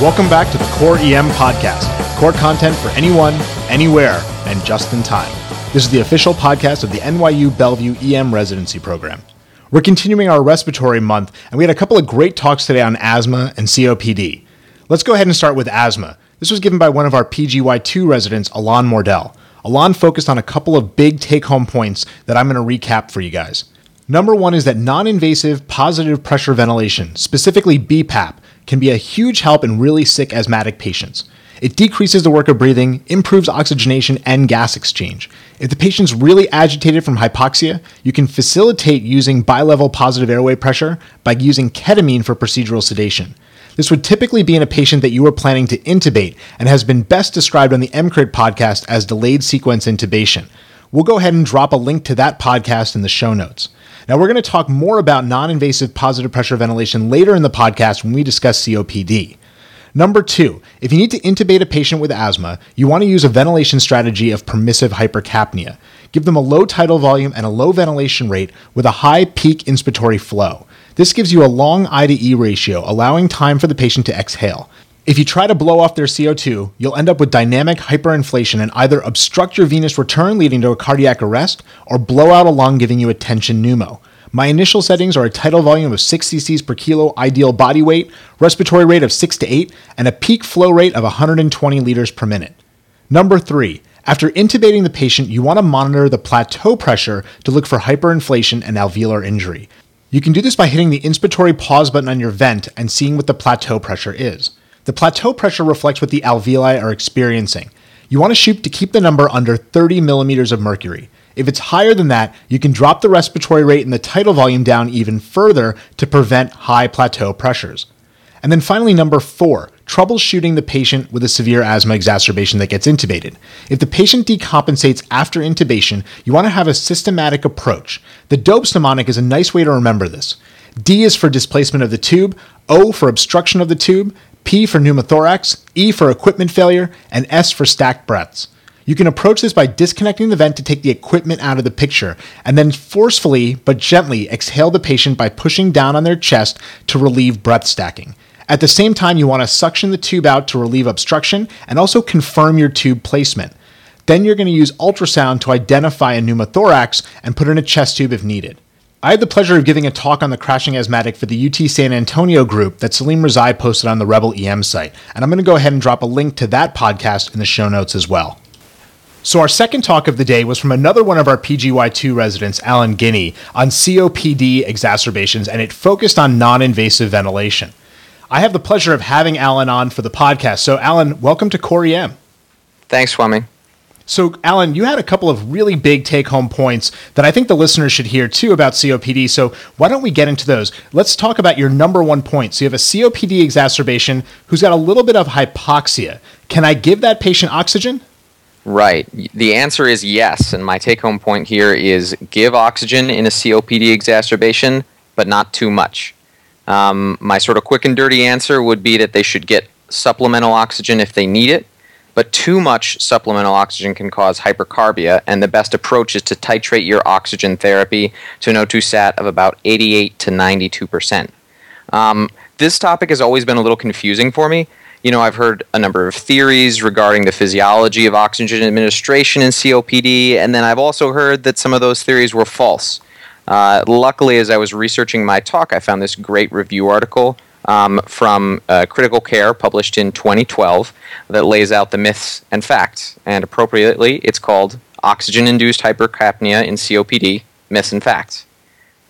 Welcome back to the Core EM podcast. Core content for anyone, anywhere, and just in time. This is the official podcast of the NYU Bellevue EM residency program. We're continuing our respiratory month, and we had a couple of great talks today on asthma and COPD. Let's go ahead and start with asthma. This was given by one of our PGY2 residents, Alon Mordell. Alon focused on a couple of big take home points that I'm going to recap for you guys. Number one is that non invasive positive pressure ventilation, specifically BPAP, can be a huge help in really sick asthmatic patients. It decreases the work of breathing, improves oxygenation and gas exchange. If the patient's really agitated from hypoxia, you can facilitate using bilevel positive airway pressure by using ketamine for procedural sedation. This would typically be in a patient that you are planning to intubate and has been best described on the EMCrit podcast as delayed sequence intubation. We'll go ahead and drop a link to that podcast in the show notes. Now, we're going to talk more about non invasive positive pressure ventilation later in the podcast when we discuss COPD. Number two, if you need to intubate a patient with asthma, you want to use a ventilation strategy of permissive hypercapnia. Give them a low tidal volume and a low ventilation rate with a high peak inspiratory flow. This gives you a long I to E ratio, allowing time for the patient to exhale. If you try to blow off their CO2, you'll end up with dynamic hyperinflation and either obstruct your venous return, leading to a cardiac arrest, or blow out a lung, giving you a tension pneumo. My initial settings are a tidal volume of 6 cc's per kilo ideal body weight, respiratory rate of 6 to 8, and a peak flow rate of 120 liters per minute. Number 3. After intubating the patient, you want to monitor the plateau pressure to look for hyperinflation and alveolar injury. You can do this by hitting the inspiratory pause button on your vent and seeing what the plateau pressure is. The plateau pressure reflects what the alveoli are experiencing. You want to shoot to keep the number under 30 millimeters of mercury. If it's higher than that, you can drop the respiratory rate and the tidal volume down even further to prevent high plateau pressures. And then finally, number four, troubleshooting the patient with a severe asthma exacerbation that gets intubated. If the patient decompensates after intubation, you want to have a systematic approach. The DOPES mnemonic is a nice way to remember this. D is for displacement of the tube, O for obstruction of the tube, P for pneumothorax, E for equipment failure, and S for stacked breaths. You can approach this by disconnecting the vent to take the equipment out of the picture, and then forcefully but gently exhale the patient by pushing down on their chest to relieve breath stacking. At the same time, you want to suction the tube out to relieve obstruction and also confirm your tube placement. Then you're going to use ultrasound to identify a pneumothorax and put in a chest tube if needed. I had the pleasure of giving a talk on the crashing asthmatic for the UT San Antonio group that Salim Rezaie posted on the Rebel EM site, and I'm going to go ahead and drop a link to that podcast in the show notes as well. So, our second talk of the day was from another one of our PGY2 residents, Alan Guinea, on COPD exacerbations, and it focused on non invasive ventilation. I have the pleasure of having Alan on for the podcast. So, Alan, welcome to Core EM. Thanks, Swami. So, Alan, you had a couple of really big take home points that I think the listeners should hear too about COPD. So, why don't we get into those? Let's talk about your number one point. So, you have a COPD exacerbation who's got a little bit of hypoxia. Can I give that patient oxygen? Right. The answer is yes. And my take home point here is give oxygen in a COPD exacerbation, but not too much. Um, my sort of quick and dirty answer would be that they should get supplemental oxygen if they need it but too much supplemental oxygen can cause hypercarbia, and the best approach is to titrate your oxygen therapy to an O2 sat of about 88 to 92 percent. Um, this topic has always been a little confusing for me. You know, I've heard a number of theories regarding the physiology of oxygen administration in COPD, and then I've also heard that some of those theories were false. Uh, luckily, as I was researching my talk, I found this great review article um, from uh, Critical Care, published in 2012, that lays out the myths and facts. And appropriately, it's called Oxygen Induced Hypercapnia in COPD Myths and Facts.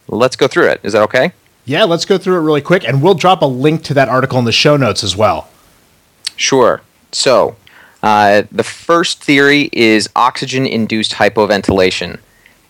Let's go through it. Is that okay? Yeah, let's go through it really quick, and we'll drop a link to that article in the show notes as well. Sure. So, uh, the first theory is oxygen induced hypoventilation.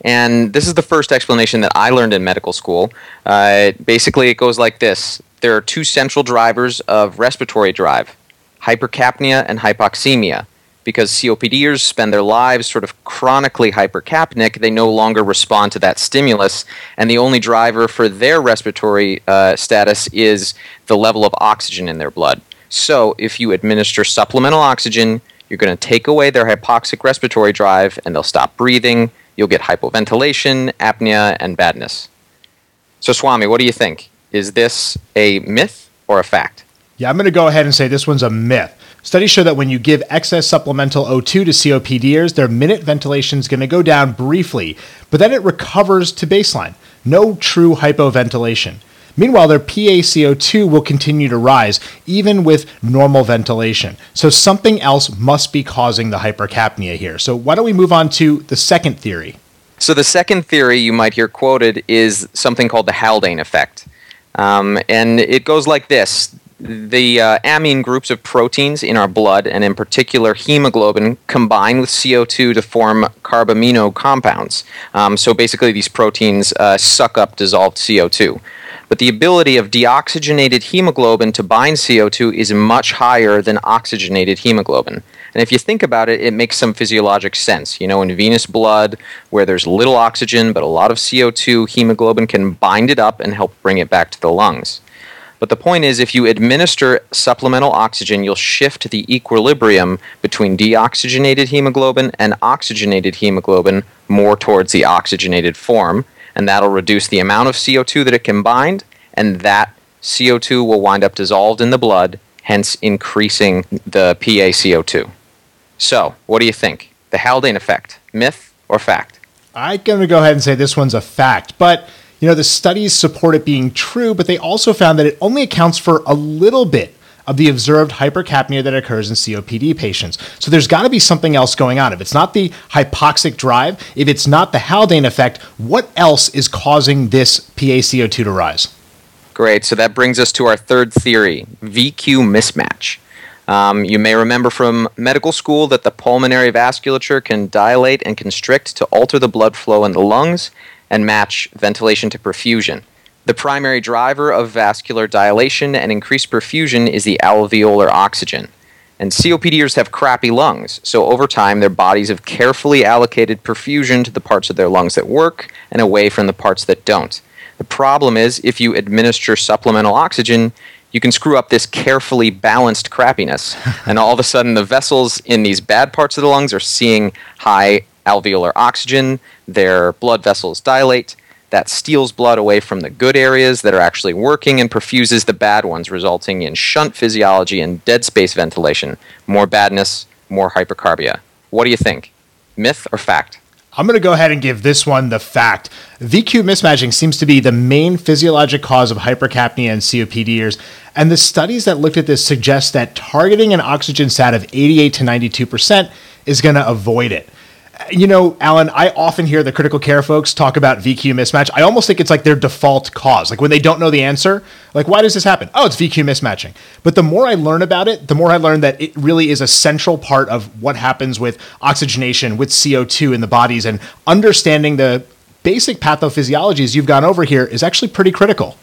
And this is the first explanation that I learned in medical school. Uh, basically, it goes like this there are two central drivers of respiratory drive hypercapnia and hypoxemia. Because COPDers spend their lives sort of chronically hypercapnic, they no longer respond to that stimulus, and the only driver for their respiratory uh, status is the level of oxygen in their blood. So, if you administer supplemental oxygen, you're going to take away their hypoxic respiratory drive, and they'll stop breathing. You'll get hypoventilation, apnea, and badness. So, Swami, what do you think? Is this a myth or a fact? Yeah, I'm going to go ahead and say this one's a myth. Studies show that when you give excess supplemental O2 to COPDers, their minute ventilation is going to go down briefly, but then it recovers to baseline. No true hypoventilation. Meanwhile, their PaCO2 will continue to rise even with normal ventilation. So something else must be causing the hypercapnia here. So why don't we move on to the second theory? So the second theory you might hear quoted is something called the Haldane effect. Um, and it goes like this the uh, amine groups of proteins in our blood, and in particular hemoglobin, combine with CO2 to form carbamino compounds. Um, so basically, these proteins uh, suck up dissolved CO2 but the ability of deoxygenated hemoglobin to bind CO2 is much higher than oxygenated hemoglobin. And if you think about it, it makes some physiologic sense. You know, in venous blood, where there's little oxygen but a lot of CO2, hemoglobin can bind it up and help bring it back to the lungs. But the point is, if you administer supplemental oxygen, you'll shift the equilibrium between deoxygenated hemoglobin and oxygenated hemoglobin more towards the oxygenated form, and that'll reduce the amount of CO2 that it can bind, and that CO2 will wind up dissolved in the blood, hence increasing the PaCO2. So, what do you think? The Haldane effect, myth or fact? I'm going to go ahead and say this one's a fact, but you know the studies support it being true, but they also found that it only accounts for a little bit of the observed hypercapnia that occurs in COPD patients. So there's got to be something else going on. If it's not the hypoxic drive, if it's not the Haldane effect, what else is causing this PaCO2 to rise? Great. So that brings us to our third theory VQ mismatch. Um, you may remember from medical school that the pulmonary vasculature can dilate and constrict to alter the blood flow in the lungs and match ventilation to perfusion. The primary driver of vascular dilation and increased perfusion is the alveolar oxygen. And COPDers have crappy lungs, so over time their bodies have carefully allocated perfusion to the parts of their lungs that work and away from the parts that don't. The problem is, if you administer supplemental oxygen, you can screw up this carefully balanced crappiness. and all of a sudden, the vessels in these bad parts of the lungs are seeing high alveolar oxygen, their blood vessels dilate, that steals blood away from the good areas that are actually working and perfuses the bad ones, resulting in shunt physiology and dead space ventilation. More badness, more hypercarbia. What do you think? Myth or fact? I'm going to go ahead and give this one the fact. VQ mismatching seems to be the main physiologic cause of hypercapnia in COPDers, and the studies that looked at this suggest that targeting an oxygen sat of 88 to 92% is going to avoid it you know, Alan, I often hear the critical care folks talk about VQ mismatch. I almost think it's like their default cause. Like when they don't know the answer, like why does this happen? Oh, it's VQ mismatching. But the more I learn about it, the more I learn that it really is a central part of what happens with oxygenation, with CO2 in the bodies, and understanding the basic pathophysiologies you've gone over here is actually pretty critical.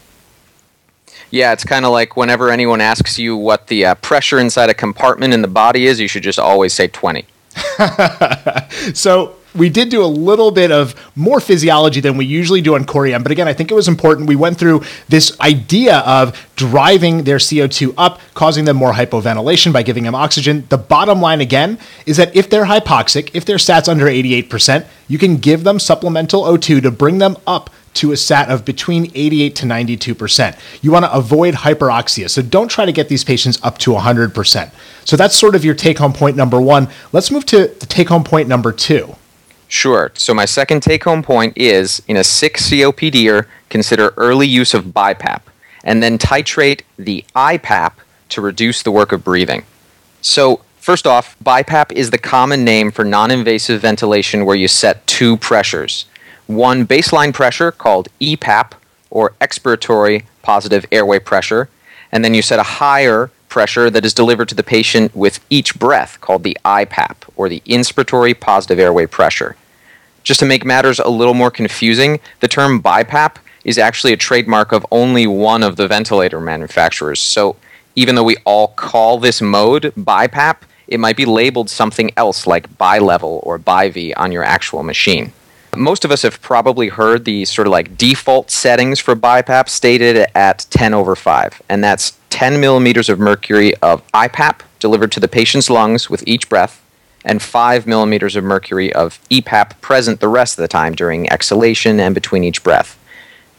Yeah, it's kind of like whenever anyone asks you what the uh, pressure inside a compartment in the body is, you should just always say 20. so we did do a little bit of more physiology than we usually do on Core EM, but again, I think it was important. We went through this idea of driving their CO2 up, causing them more hypoventilation by giving them oxygen. The bottom line again is that if they're hypoxic, if their stats under 88%, you can give them supplemental O2 to bring them up to a sat of between 88 to 92%. You want to avoid hyperoxia, so don't try to get these patients up to 100%. So that's sort of your take home point number one. Let's move to the take home point number two. Sure. So my second take home point is in a sick COPDer, consider early use of BiPAP and then titrate the IPAP to reduce the work of breathing. So First off, BiPAP is the common name for non invasive ventilation where you set two pressures one baseline pressure called EPAP, or expiratory positive airway pressure, and then you set a higher pressure that is delivered to the patient with each breath called the IPAP, or the inspiratory positive airway pressure. Just to make matters a little more confusing, the term BiPAP is actually a trademark of only one of the ventilator manufacturers. So even though we all call this mode BiPAP, it might be labeled something else like bi-level or bi-V on your actual machine. Most of us have probably heard the sort of like default settings for BiPAP stated at 10 over 5, and that's 10 millimeters of mercury of IPAP delivered to the patient's lungs with each breath, and 5 millimeters of mercury of EPAP present the rest of the time during exhalation and between each breath.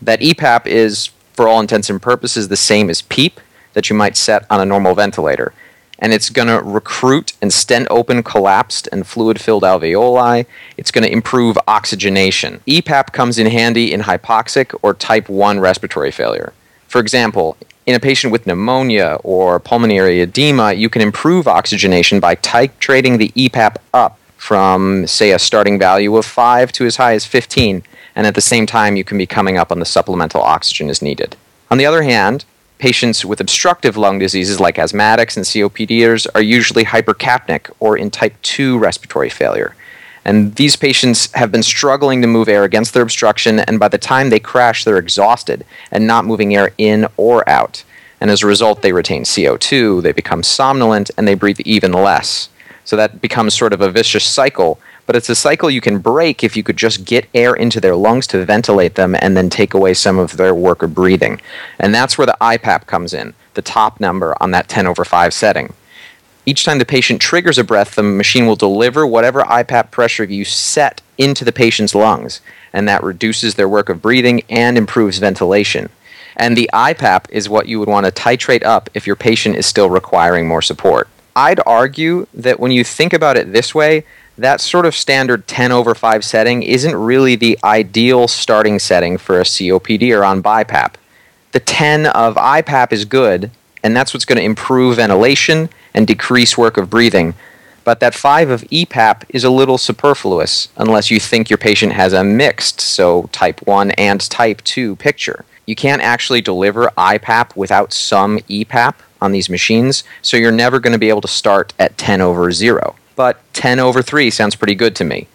That EPAP is, for all intents and purposes, the same as PEEP, that you might set on a normal ventilator. And it's going to recruit and stent open collapsed and fluid filled alveoli. It's going to improve oxygenation. EPAP comes in handy in hypoxic or type 1 respiratory failure. For example, in a patient with pneumonia or pulmonary edema, you can improve oxygenation by titrating the EPAP up from, say, a starting value of 5 to as high as 15, and at the same time, you can be coming up on the supplemental oxygen as needed. On the other hand, patients with obstructive lung diseases like asthmatics and COPDers are usually hypercapnic or in type 2 respiratory failure. And these patients have been struggling to move air against their obstruction, and by the time they crash, they're exhausted and not moving air in or out. And as a result, they retain CO2, they become somnolent, and they breathe even less. So that becomes sort of a vicious cycle. But it's a cycle you can break if you could just get air into their lungs to ventilate them and then take away some of their work of breathing. And that's where the IPAP comes in, the top number on that 10 over 5 setting. Each time the patient triggers a breath, the machine will deliver whatever IPAP pressure you set into the patient's lungs, and that reduces their work of breathing and improves ventilation. And the IPAP is what you would want to titrate up if your patient is still requiring more support. I'd argue that when you think about it this way, that sort of standard 10 over 5 setting isn't really the ideal starting setting for a COPDer on BiPAP. The 10 of IPAP is good, and that's what's going to improve ventilation and decrease work of breathing. But that 5 of EPAP is a little superfluous unless you think your patient has a mixed, so type 1 and type 2 picture. You can't actually deliver IPAP without some EPAP on these machines, so you're never going to be able to start at 10 over 0. But 10 over 3 sounds pretty good to me.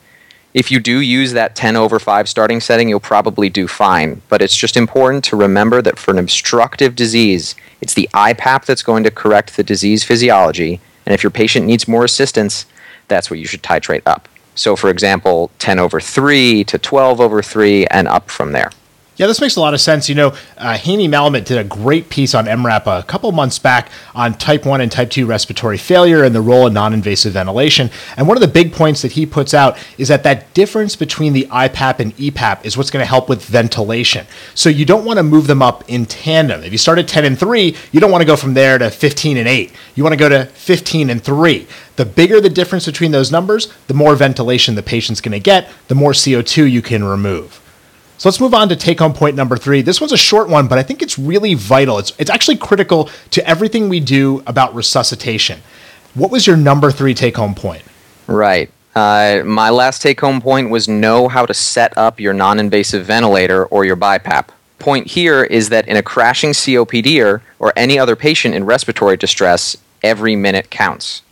If you do use that 10 over 5 starting setting, you'll probably do fine. But it's just important to remember that for an obstructive disease, it's the IPAP that's going to correct the disease physiology. And if your patient needs more assistance, that's what you should titrate up. So, for example, 10 over 3 to 12 over 3 and up from there. Yeah, this makes a lot of sense. You know, uh, Haney did a great piece on EM:RAP a couple months back on type 1 and type 2 respiratory failure and the role of non invasive ventilation. And one of the big points that he puts out is that that difference between the IPAP and EPAP is what's going to help with ventilation. So you don't want to move them up in tandem. If you start at 10 and 3, you don't want to go from there to 15 and 8. You want to go to 15 and 3. The bigger the difference between those numbers, the more ventilation the patient's going to get, the more CO2 you can remove. So let's move on to take home point number three. This one's a short one, but I think it's really vital. It's, it's actually critical to everything we do about resuscitation. What was your number three take home point? Right. Uh, my last take home point was know how to set up your non invasive ventilator or your BiPAP. Point here is that in a crashing COPD or any other patient in respiratory distress, every minute counts.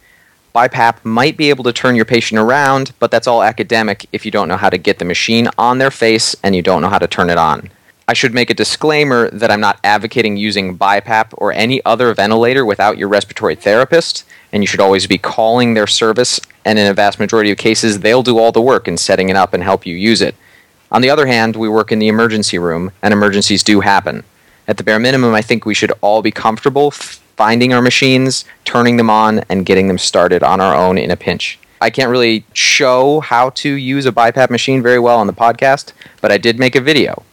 BiPAP might be able to turn your patient around, but that's all academic if you don't know how to get the machine on their face and you don't know how to turn it on. I should make a disclaimer that I'm not advocating using BiPAP or any other ventilator without your respiratory therapist, and you should always be calling their service, and in a vast majority of cases, they'll do all the work in setting it up and help you use it. On the other hand, we work in the emergency room, and emergencies do happen. At the bare minimum, I think we should all be comfortable finding our machines, turning them on, and getting them started on our own in a pinch. I can't really show how to use a BiPAP machine very well on the podcast, but I did make a video.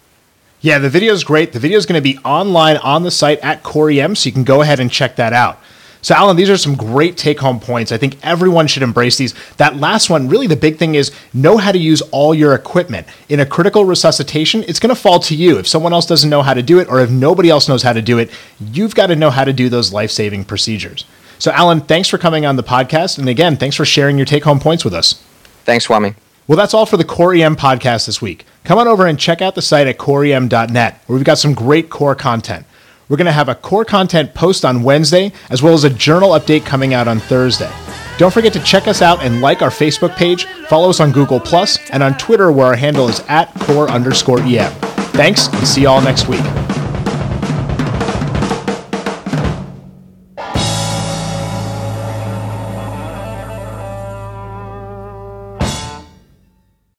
Yeah, the video is great. The video is going to be online on the site at CoreEM, so you can go ahead and check that out. So, Alan, these are some great take home points. I think everyone should embrace these. That last one, really the big thing is know how to use all your equipment. In a critical resuscitation, it's going to fall to you. If someone else doesn't know how to do it, or if nobody else knows how to do it, you've got to know how to do those life saving procedures. So, Alan, thanks for coming on the podcast. And again, thanks for sharing your take home points with us. Thanks, Swami. Well, that's all for the Core EM podcast this week. Come on over and check out the site at coreem.net, where we've got some great core content. We're going to have a core content post on Wednesday, as well as a journal update coming out on Thursday. Don't forget to check us out and like our Facebook page, follow us on Google Plus, and on Twitter, where our handle is at core underscore EM. Thanks, and see you all next week.